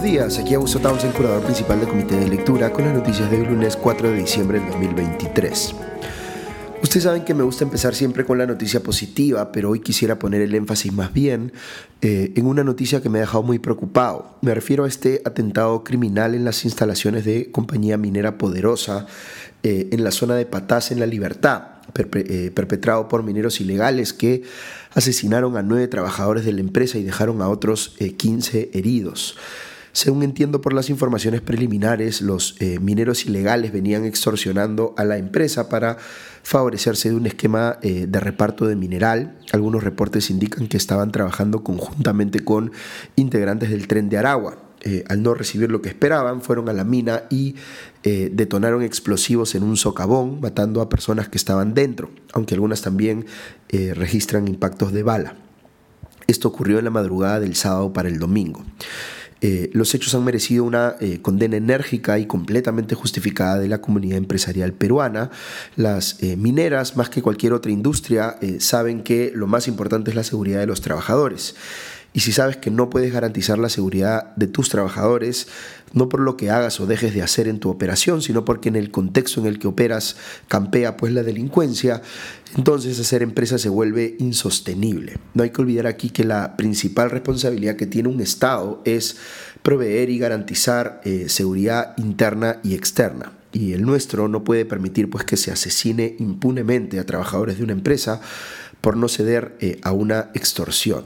Buenos días, aquí Augusto Townsend, curador principal del Comité de Lectura, con las noticias de hoy lunes 4 de diciembre del 2023. Ustedes saben que me gusta empezar siempre con la noticia positiva, pero hoy quisiera poner el énfasis más bien eh, en una noticia que me ha dejado muy preocupado. Me refiero a este atentado criminal en las instalaciones de compañía minera poderosa eh, en la zona de Patás en la Libertad, eh, perpetrado por mineros ilegales que asesinaron a nueve trabajadores de la empresa y dejaron a otros 15 heridos. Según entiendo por las informaciones preliminares, los eh, mineros ilegales venían extorsionando a la empresa para favorecerse de un esquema eh, de reparto de mineral. Algunos reportes indican que estaban trabajando conjuntamente con integrantes del tren de Aragua. Eh, al no recibir lo que esperaban, fueron a la mina y detonaron explosivos en un socavón, matando a personas que estaban dentro, aunque algunas también registran impactos de bala. Esto ocurrió en la madrugada del sábado para el domingo. Eh, los hechos han merecido una eh, condena enérgica y completamente justificada de la comunidad empresarial peruana. Las eh, mineras, más que cualquier otra industria, saben que lo más importante es la seguridad de los trabajadores. Y si sabes que no puedes garantizar la seguridad de tus trabajadores, no por lo que hagas o dejes de hacer en tu operación, sino porque en el contexto en el que operas campea pues la delincuencia, entonces hacer empresa se vuelve insostenible. No hay que olvidar aquí que la principal responsabilidad que tiene un Estado es proveer y garantizar eh, seguridad interna y externa. Y el nuestro no puede permitir pues que se asesine impunemente a trabajadores de una empresa por no ceder eh, a una extorsión.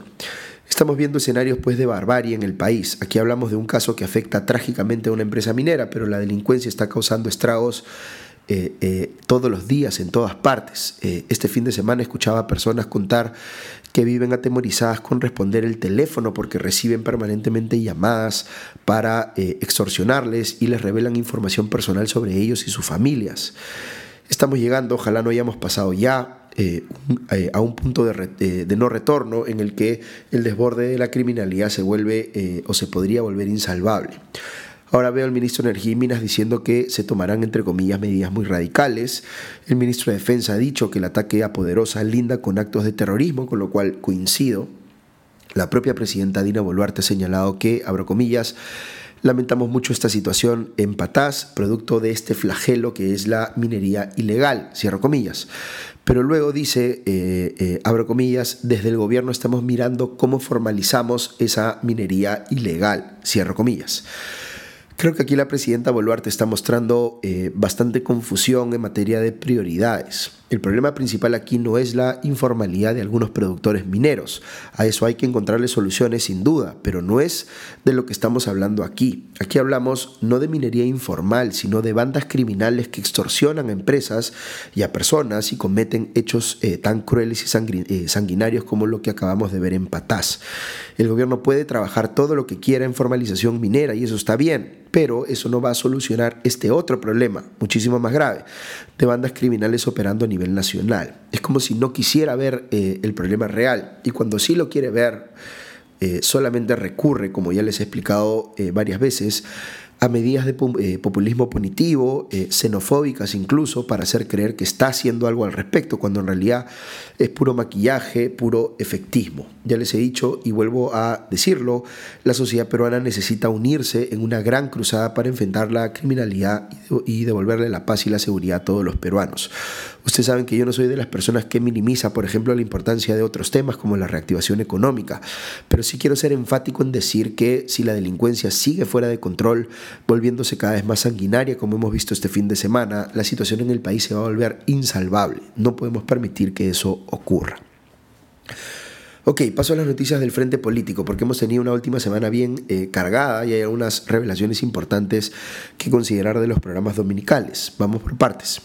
Estamos viendo escenarios pues de barbarie en el país. Aquí hablamos de un caso que afecta trágicamente a una empresa minera, pero la delincuencia está causando estragos eh, eh, todos los días, en todas partes. Eh, este fin de semana escuchaba a personas contar que viven atemorizadas con responder el teléfono porque reciben permanentemente llamadas para extorsionarles y les revelan información personal sobre ellos y sus familias. Estamos llegando, ojalá no hayamos pasado ya eh, eh, a un punto de, no retorno en el que el desborde de la criminalidad se vuelve eh, o se podría volver insalvable. Ahora veo al ministro de Energía y Minas diciendo que se tomarán, entre comillas, medidas muy radicales. El ministro de Defensa ha dicho que el ataque a Poderosa linda con actos de terrorismo, con lo cual coincido. La propia presidenta Dina Boluarte ha señalado que, abro comillas, Lamentamos mucho esta situación en Patás, producto de este flagelo que es la minería ilegal, cierro comillas. Pero luego dice, eh, eh, abro comillas, desde el gobierno estamos mirando cómo formalizamos esa minería ilegal, cierro comillas. Creo que aquí la presidenta Boluarte está mostrando eh, bastante confusión en materia de prioridades. El problema principal aquí no es la informalidad de algunos productores mineros. A eso hay que encontrarle soluciones sin duda, pero no es de lo que estamos hablando aquí. Aquí hablamos no de minería informal, sino de bandas criminales que extorsionan a empresas y a personas y cometen hechos eh, tan crueles y eh, sanguinarios como lo que acabamos de ver en Patás. El gobierno puede trabajar todo lo que quiera en formalización minera y eso está bien, pero eso no va a solucionar este otro problema, muchísimo más grave, de bandas criminales operando a nivel nacional. Es como si no quisiera ver eh, el problema real y cuando sí lo quiere ver, eh, solamente recurre, como ya les he explicado eh, varias veces, a medidas de populismo punitivo, xenofóbicas incluso, para hacer creer que está haciendo algo al respecto, cuando en realidad es puro maquillaje, puro efectismo. Ya les he dicho y vuelvo a decirlo, la sociedad peruana necesita unirse en una gran cruzada para enfrentar la criminalidad y devolverle la paz y la seguridad a todos los peruanos. Ustedes saben que yo no soy de las personas que minimiza, por ejemplo, la importancia de otros temas como la reactivación económica, pero sí quiero ser enfático en decir que si la delincuencia sigue fuera de control, volviéndose cada vez más sanguinaria, como hemos visto este fin de semana, la situación en el país se va a volver insalvable. No podemos permitir que eso ocurra. Ok, paso a las noticias del frente político, porque hemos tenido una última semana bien eh, cargada y hay algunas revelaciones importantes que considerar de los programas dominicales. Vamos por partes.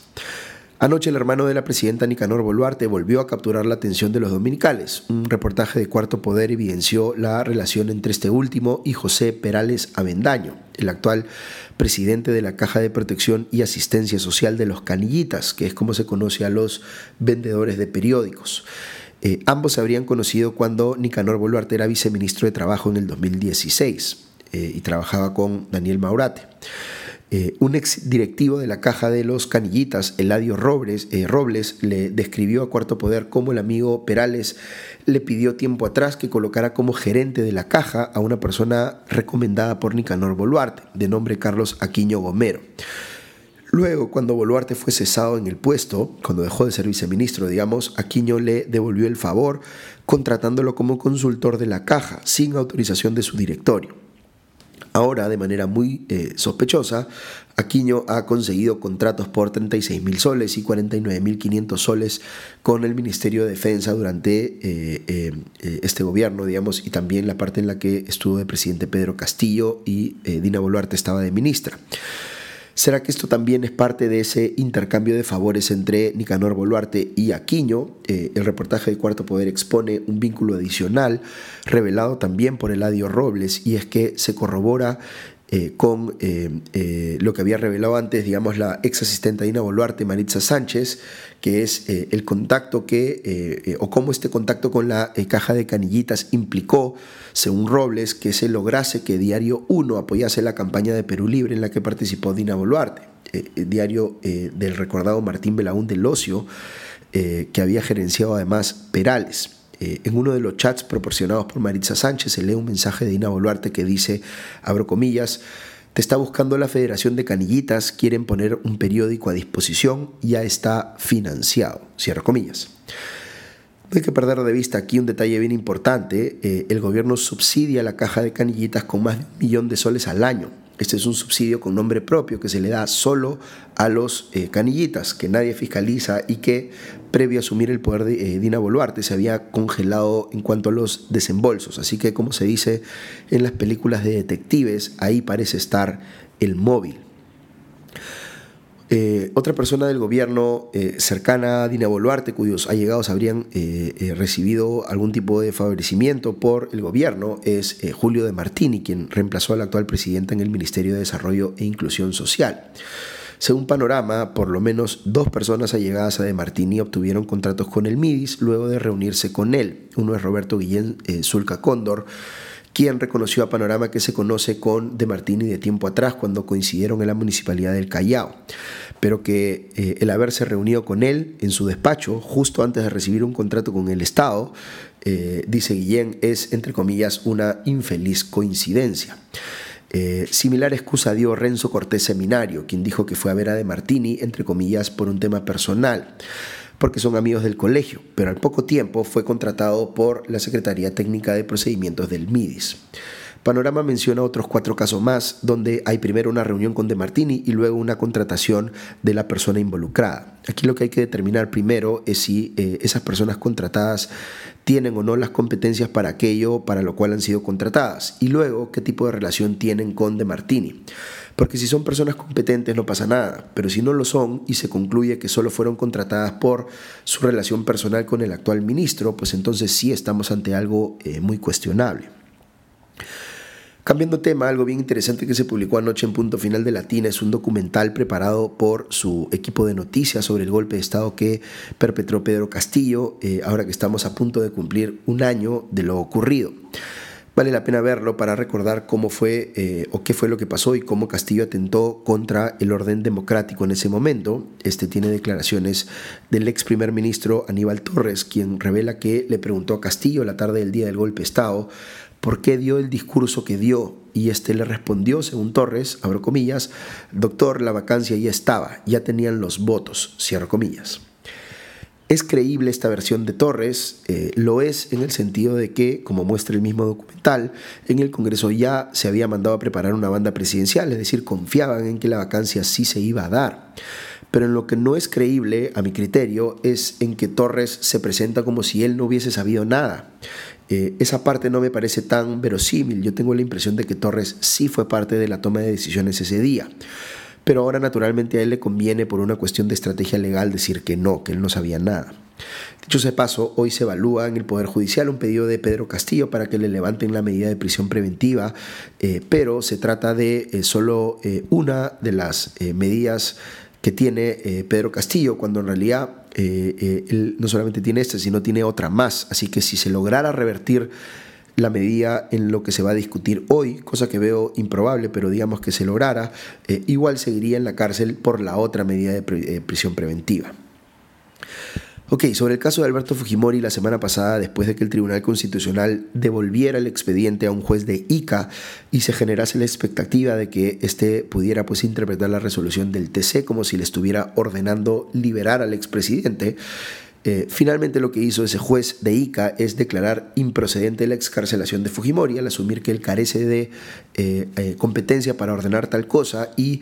Anoche el hermano de la presidenta Nicanor Boluarte volvió a capturar la atención de los dominicales. Un reportaje de Cuarto Poder evidenció la relación entre este último y José Perales Avendaño, el actual presidente de la Caja de Protección y Asistencia Social de los Canillitas, que es como se conoce a los vendedores de periódicos. Eh, ambos se habrían conocido cuando Nicanor Boluarte era viceministro de Trabajo en el 2016 eh, y trabajaba con Daniel Maurate. Eh, un ex directivo de la caja de los canillitas, Eladio Robles, eh, Robles, le describió a Cuarto Poder cómo el amigo Perales le pidió tiempo atrás que colocara como gerente de la caja a una persona recomendada por Nicanor Boluarte, de nombre Carlos Aquiño Gomero. Luego, cuando Boluarte fue cesado en el puesto, cuando dejó de ser viceministro, digamos, Aquiño le devolvió el favor contratándolo como consultor de la caja, sin autorización de su directorio. Ahora, de manera muy eh, sospechosa, Aquino ha conseguido contratos por 36 mil soles y 49 mil 500 soles con el Ministerio de Defensa durante eh, eh, este gobierno, digamos, y también la parte en la que estuvo el presidente Pedro Castillo y Dina Boluarte estaba de ministra. ¿Será que esto también es parte de ese intercambio de favores entre Nicanor Boluarte y Aquino? Eh, el reportaje de Cuarto Poder expone un vínculo adicional revelado también por Eladio Robles y es que se corrobora eh, con eh, lo que había revelado antes, digamos, la ex asistente Dina Boluarte, Maritza Sánchez, que es el contacto que, o cómo este contacto con la caja de canillitas implicó según Robles, que se lograse que Diario 1 apoyase la campaña de Perú Libre en la que participó Dina Boluarte, eh, eh, diario eh, del recordado Martín Belaún del Ocio, que había gerenciado además Perales. En uno de los chats proporcionados por Maritza Sánchez se lee un mensaje de Dina Boluarte que dice, abro comillas, te está buscando la Federación de Canillitas, quieren poner un periódico a disposición, ya está financiado, cierro comillas. No hay que perder de vista aquí un detalle bien importante. Eh, el gobierno subsidia la caja de canillitas con más de un millón de soles al año. Este es un subsidio con nombre propio que se le da solo a los eh, canillitas, que nadie fiscaliza y que, previo a asumir el poder de eh, Dina Boluarte, se había congelado en cuanto a los desembolsos. Así que, como se dice en las películas de detectives, ahí parece estar el móvil. Eh, otra persona del gobierno eh, cercana a Dina Boluarte, cuyos allegados habrían eh, recibido algún tipo de favorecimiento por el gobierno, es Julio de Martini, quien reemplazó al actual presidente en el Ministerio de Desarrollo e Inclusión Social. Según Panorama, por lo menos dos personas allegadas a De Martini obtuvieron contratos con el MIDIS luego de reunirse con él. Uno es Roberto Guillén Zulca Cóndor, quien reconoció a Panorama que se conoce con De Martini de tiempo atrás cuando coincidieron en la municipalidad del Callao, pero que eh, el haberse reunido con él en su despacho justo antes de recibir un contrato con el Estado, eh, dice Guillén, es entre comillas una infeliz coincidencia. Eh, similar excusa dio Renzo Cortés Seminario, quien dijo que fue a ver a De Martini, entre comillas, por un tema personal porque son amigos del colegio, pero al poco tiempo fue contratado por la Secretaría Técnica de Procedimientos del MIDIS. Panorama menciona otros cuatro casos más, donde hay primero una reunión con De Martini y luego una contratación de la persona involucrada. Aquí lo que hay que determinar primero es si eh, esas personas contratadas tienen o no las competencias para aquello para lo cual han sido contratadas y luego qué tipo de relación tienen con De Martini. Porque si son personas competentes no pasa nada, pero si no lo son y se concluye que solo fueron contratadas por su relación personal con el actual ministro, pues entonces sí estamos ante algo eh, muy cuestionable. Cambiando tema, algo bien interesante que se publicó anoche en Punto Final de Latina es un documental preparado por su equipo de noticias sobre el golpe de Estado que perpetró Pedro Castillo, eh, ahora que estamos a punto de cumplir un año de lo ocurrido. Vale la pena verlo para recordar cómo fue eh, o qué fue lo que pasó y cómo Castillo atentó contra el orden democrático en ese momento. Este tiene declaraciones del ex primer ministro Aníbal Torres, quien revela que le preguntó a Castillo la tarde del día del golpe de Estado por qué dio el discurso que dio y este le respondió, según Torres, abro comillas, doctor, la vacancia ya estaba, ya tenían los votos, cierro comillas. Es creíble esta versión de Torres, eh, lo es en el sentido de que, como muestra el mismo documental, en el Congreso ya se había mandado a preparar una banda presidencial, es decir, confiaban en que la vacancia sí se iba a dar. Pero en lo que no es creíble, a mi criterio, es en que Torres se presenta como si él no hubiese sabido nada. Eh, esa parte no me parece tan verosímil. Yo tengo la impresión de que Torres sí fue parte de la toma de decisiones ese día. Pero ahora naturalmente a él le conviene por una cuestión de estrategia legal decir que no, que él no sabía nada. Dicho ese paso, hoy se evalúa en el Poder Judicial un pedido de Pedro Castillo para que le levanten la medida de prisión preventiva, eh, pero se trata de eh, solo una de las medidas que tiene Pedro Castillo, cuando en realidad eh, eh, él no solamente tiene esta, sino tiene otra más. Así que si se lograra revertir la medida en lo que se va a discutir hoy, cosa que veo improbable, pero digamos que se lograra, eh, igual seguiría en la cárcel por la otra medida de prisión preventiva. Ok, sobre el caso de Alberto Fujimori la semana pasada, después de que el Tribunal Constitucional devolviera el expediente a un juez de ICA y se generase la expectativa de que éste pudiera pues interpretar la resolución del TC como si le estuviera ordenando liberar al expresidente, eh, finalmente lo que hizo ese juez de ICA es declarar improcedente la excarcelación de Fujimori al asumir que él carece de eh, eh, competencia para ordenar tal cosa y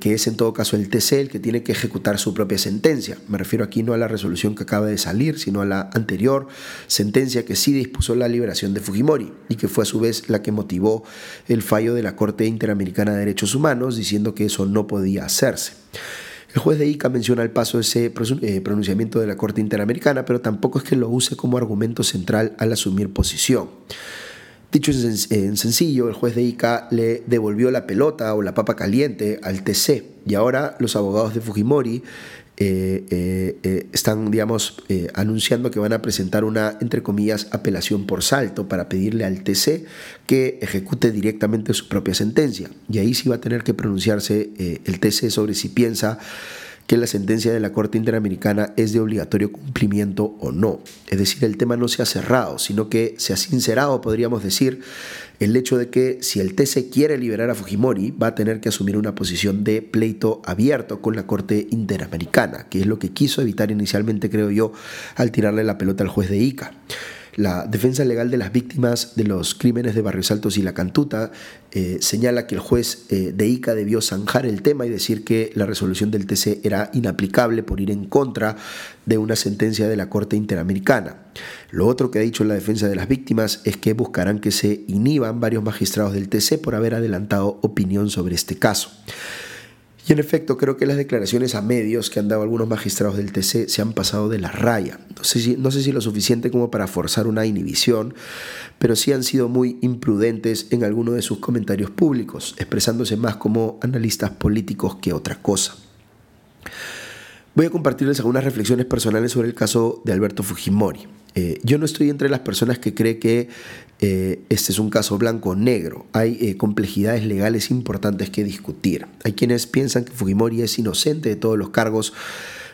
que es en todo caso el TC el que tiene que ejecutar su propia sentencia. Me refiero aquí no a la resolución que acaba de salir, sino a la anterior sentencia que sí dispuso la liberación de Fujimori y que fue a su vez la que motivó el fallo de la Corte Interamericana de Derechos Humanos diciendo que eso no podía hacerse. El juez de ICA menciona el paso ese eh, pronunciamiento de la Corte Interamericana, pero tampoco es que lo use como argumento central al asumir posición. Dicho en sencillo, el juez de ICA le devolvió la pelota o la papa caliente al TC y ahora los abogados de Fujimori eh, eh, eh, están, digamos, anunciando que van a presentar una, entre comillas, apelación por salto para pedirle al TC que ejecute directamente su propia sentencia. Y ahí sí va a tener que pronunciarse el TC sobre si piensa que la sentencia de la Corte Interamericana es de obligatorio cumplimiento o no. Es decir, el tema no se ha cerrado, sino que se ha sincerado, podríamos decir, el hecho de que si el TC quiere liberar a Fujimori, va a tener que asumir una posición de pleito abierto con la Corte Interamericana, que es lo que quiso evitar inicialmente, creo yo, al tirarle la pelota al juez de ICA. La defensa legal de las víctimas de los crímenes de Barrios Altos y La Cantuta eh, señala que el juez eh, de ICA debió zanjar el tema y decir que la resolución del TC era inaplicable por ir en contra de una sentencia de la Corte Interamericana. Lo otro que ha dicho la defensa de las víctimas es que buscarán que se inhiban varios magistrados del TC por haber adelantado opinión sobre este caso. Y en efecto, creo que las declaraciones a medios que han dado algunos magistrados del TC se han pasado de la raya. No sé si, no sé si lo suficiente como para forzar una inhibición, pero sí han sido muy imprudentes en algunos de sus comentarios públicos, expresándose más como analistas políticos que otra cosa. Voy a compartirles algunas reflexiones personales sobre el caso de Alberto Fujimori. Eh, yo no estoy entre las personas que cree que eh, este es un caso blanco o negro. Hay eh, complejidades legales importantes que discutir. Hay quienes piensan que Fujimori es inocente de todos los cargos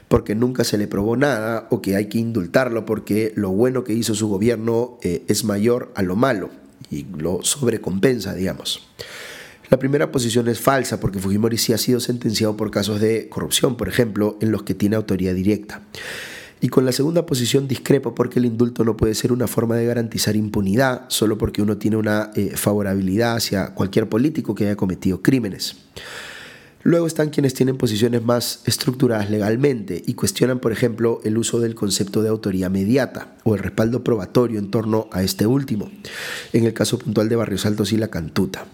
porque nunca se le probó nada o que hay que indultarlo porque lo bueno que hizo su gobierno es mayor a lo malo y lo sobrecompensa, digamos. La primera posición es falsa porque Fujimori sí ha sido sentenciado por casos de corrupción, por ejemplo, en los que tiene autoridad directa. Y con la segunda posición discrepo porque el indulto no puede ser una forma de garantizar impunidad solo porque uno tiene una eh, favorabilidad hacia cualquier político que haya cometido crímenes. Luego están quienes tienen posiciones más estructuradas legalmente y cuestionan, por ejemplo, el uso del concepto de autoría mediata o el respaldo probatorio en torno a este último, en el caso puntual de Barrios Altos y La Cantuta.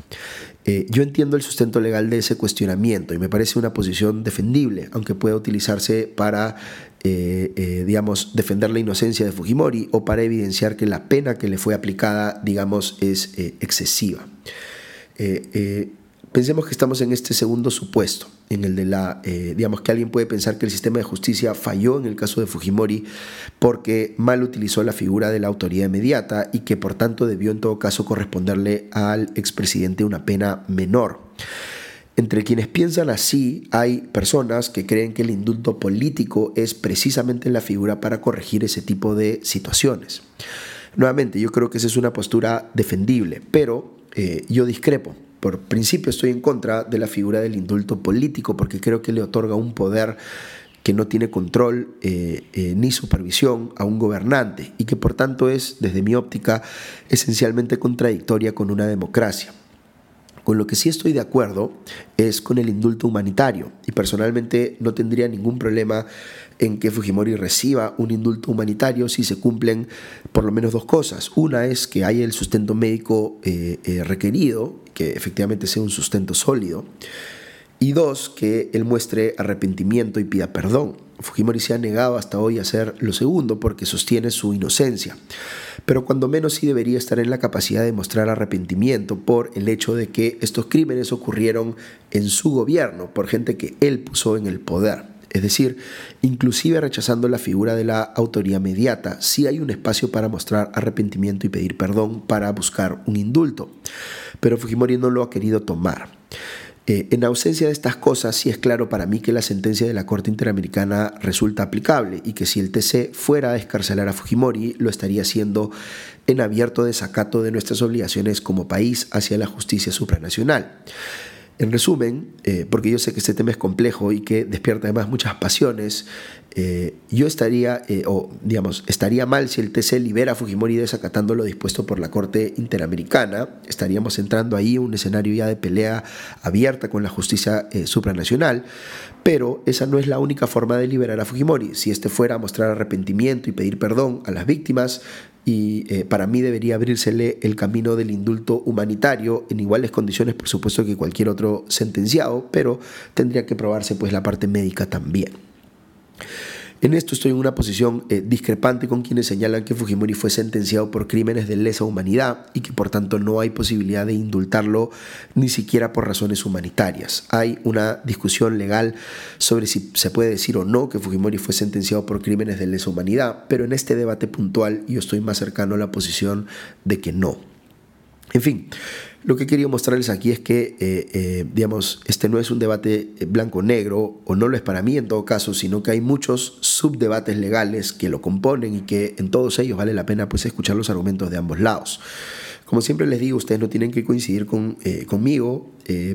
Eh, yo entiendo el sustento legal de ese cuestionamiento y me parece una posición defendible, aunque pueda utilizarse para, eh, eh, digamos, defender la inocencia de Fujimori o para evidenciar que la pena que le fue aplicada, digamos, es excesiva. Pensemos que estamos en este segundo supuesto, en el de la, eh, digamos que alguien puede pensar que el sistema de justicia falló en el caso de Fujimori porque mal utilizó la figura de la autoridad inmediata y que por tanto debió en todo caso corresponderle al expresidente una pena menor. Entre quienes piensan así hay personas que creen que el indulto político es precisamente la figura para corregir ese tipo de situaciones. Nuevamente, yo creo que esa es una postura defendible, pero eh, yo discrepo por principio estoy en contra de la figura del indulto político porque creo que le otorga un poder que no tiene control eh, eh, ni supervisión a un gobernante y que por tanto es, desde mi óptica, esencialmente contradictoria con una democracia. Con lo que sí estoy de acuerdo es con el indulto humanitario y personalmente no tendría ningún problema en que Fujimori reciba un indulto humanitario si se cumplen por lo menos dos cosas. Una es que haya el sustento médico eh, eh, requerido, que efectivamente sea un sustento sólido. Y dos, que él muestre arrepentimiento y pida perdón. Fujimori se ha negado hasta hoy a hacer lo segundo porque sostiene su inocencia. Pero cuando menos sí debería estar en la capacidad de mostrar arrepentimiento por el hecho de que estos crímenes ocurrieron en su gobierno, por gente que él puso en el poder. Es decir, inclusive rechazando la figura de la autoría mediata, sí hay un espacio para mostrar arrepentimiento y pedir perdón para buscar un indulto. Pero Fujimori no lo ha querido tomar. Eh, en ausencia de estas cosas, sí es claro para mí que la sentencia de la Corte Interamericana resulta aplicable y que si el TC fuera a escarcelar a Fujimori, lo estaría haciendo en abierto desacato de nuestras obligaciones como país hacia la justicia supranacional. En resumen, eh, porque yo sé que este tema es complejo y que despierta además muchas pasiones, eh, yo estaría, eh, o digamos, estaría mal si el TC libera a Fujimori desacatando lo dispuesto por la Corte Interamericana. Estaríamos entrando ahí en un escenario ya de pelea abierta con la justicia supranacional, pero esa no es la única forma de liberar a Fujimori. Si este fuera a mostrar arrepentimiento y pedir perdón a las víctimas, y eh, para mí debería abrírsele el camino del indulto humanitario en iguales condiciones, por supuesto, que cualquier otro sentenciado, pero tendría que probarse pues la parte médica también. En esto estoy en una posición eh, discrepante con quienes señalan que Fujimori fue sentenciado por crímenes de lesa humanidad y que por tanto no hay posibilidad de indultarlo ni siquiera por razones humanitarias. Hay una discusión legal sobre si se puede decir o no que Fujimori fue sentenciado por crímenes de lesa humanidad, pero en este debate puntual yo estoy más cercano a la posición de que no. En fin, lo que quería mostrarles aquí es que, eh, eh, digamos, este no es un debate blanco-negro, o no lo es para mí en todo caso, sino que hay muchos subdebates legales que lo componen y que en todos ellos vale la pena pues, escuchar los argumentos de ambos lados. Como siempre les digo, ustedes no tienen que coincidir con, eh, conmigo,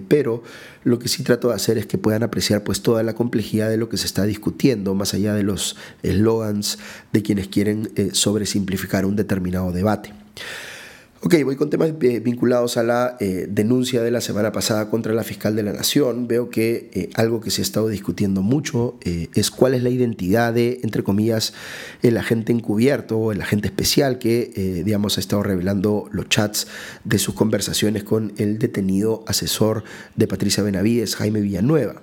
pero lo que sí trato de hacer es que puedan apreciar pues, toda la complejidad de lo que se está discutiendo, más allá de los eslogans de quienes quieren sobresimplificar un determinado debate. Ok, voy con temas eh, vinculados a la eh, denuncia de la semana pasada contra la fiscal de la Nación. Veo que eh, algo que se ha estado discutiendo mucho es cuál es la identidad de, entre comillas, el agente encubierto o el agente especial que, digamos, ha estado revelando los chats de sus conversaciones con el detenido asesor de Patricia Benavides, Jaime Villanueva.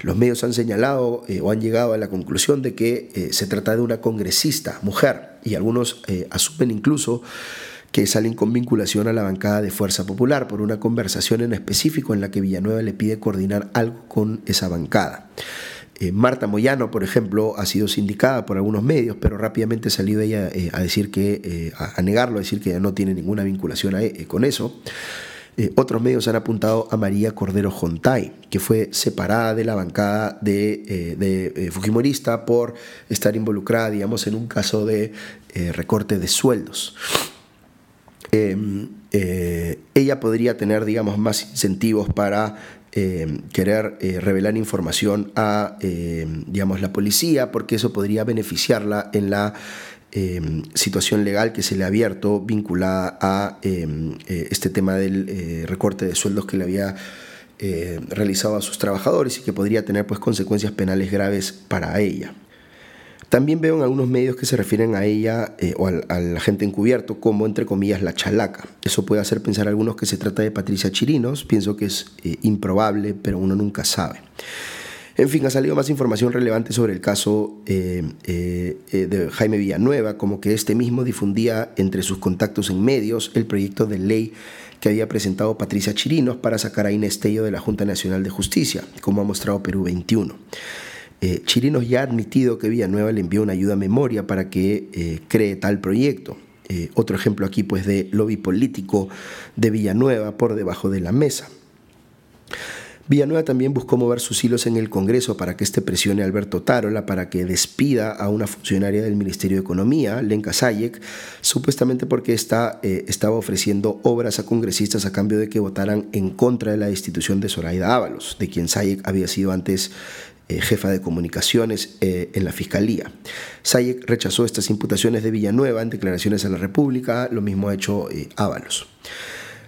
Los medios han señalado o han llegado a la conclusión de que se trata de una congresista, mujer, y algunos asumen incluso que salen con vinculación a la bancada de Fuerza Popular por una conversación en específico en la que Villanueva le pide coordinar algo con esa bancada. Eh, Marta Moyano, por ejemplo, ha sido sindicada por algunos medios, pero rápidamente salió ella eh, a decir que, eh, a, negarlo, a decir que ya no tiene ninguna vinculación con eso. otros medios han apuntado a María Cordero Jontay, que fue separada de la bancada de, de Fujimorista por estar involucrada, digamos, en un caso de recorte de sueldos. Em, eh, ella podría tener, digamos, más incentivos para em, querer eh, revelar información a, em, digamos, la policía, porque eso podría beneficiarla en la situación legal que se le ha abierto vinculada a eh, este tema del recorte de sueldos que le había realizado a sus trabajadores y que podría tener pues consecuencias penales graves para ella. También veo en algunos medios que se refieren a ella eh, o al, la gente encubierto como, entre comillas, la chalaca. Eso puede hacer pensar a algunos que se trata de Patricia Chirinos. Pienso que es eh, improbable, pero uno nunca sabe. En fin, ha salido más información relevante sobre el caso eh, de Jaime Villanueva, como que este mismo difundía entre sus contactos en medios el proyecto de ley que había presentado Patricia Chirinos para sacar a Inés de la Junta Nacional de Justicia, como ha mostrado Perú 21. Eh, Chirinos ya ha admitido que Villanueva le envió una ayuda a memoria para que eh, cree tal proyecto. Eh, otro ejemplo aquí pues de lobby político de Villanueva por debajo de la mesa. Villanueva también buscó mover sus hilos en el Congreso para que este presione a Alberto Tarola para que despida a una funcionaria del Ministerio de Economía, Lenka Sayek, supuestamente porque esta, estaba ofreciendo obras a congresistas a cambio de que votaran en contra de la destitución de Zoraida Ábalos, de quien Sayek había sido antes eh, jefa de comunicaciones eh, en la Fiscalía. Sayek rechazó estas imputaciones de Villanueva en declaraciones a la República, lo mismo ha hecho eh, Ábalos.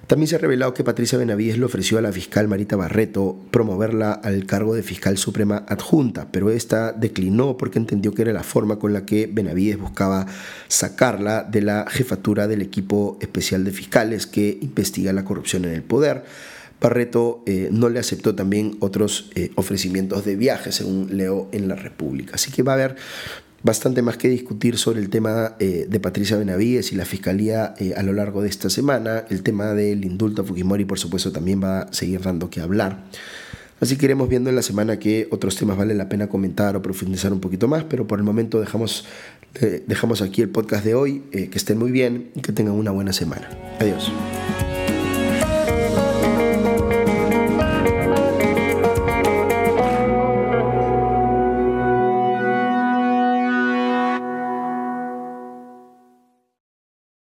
También se ha revelado que Patricia Benavides le ofreció a la fiscal Marita Barreto promoverla al cargo de fiscal suprema adjunta, pero esta declinó porque entendió que era la forma con la que Benavides buscaba sacarla de la jefatura del equipo especial de fiscales que investiga la corrupción en el poder Barreto eh, no le aceptó también otros eh, ofrecimientos de viaje, según leo en la República. Así que va a haber bastante más que discutir sobre el tema eh, de Patricia Benavides y la Fiscalía a lo largo de esta semana. El tema del indulto a Fujimori, por supuesto, también va a seguir dando que hablar. Así que iremos viendo en la semana qué otros temas vale la pena comentar o profundizar un poquito más, pero por el momento dejamos, dejamos aquí el podcast de hoy. Que estén muy bien y que tengan una buena semana. Adiós.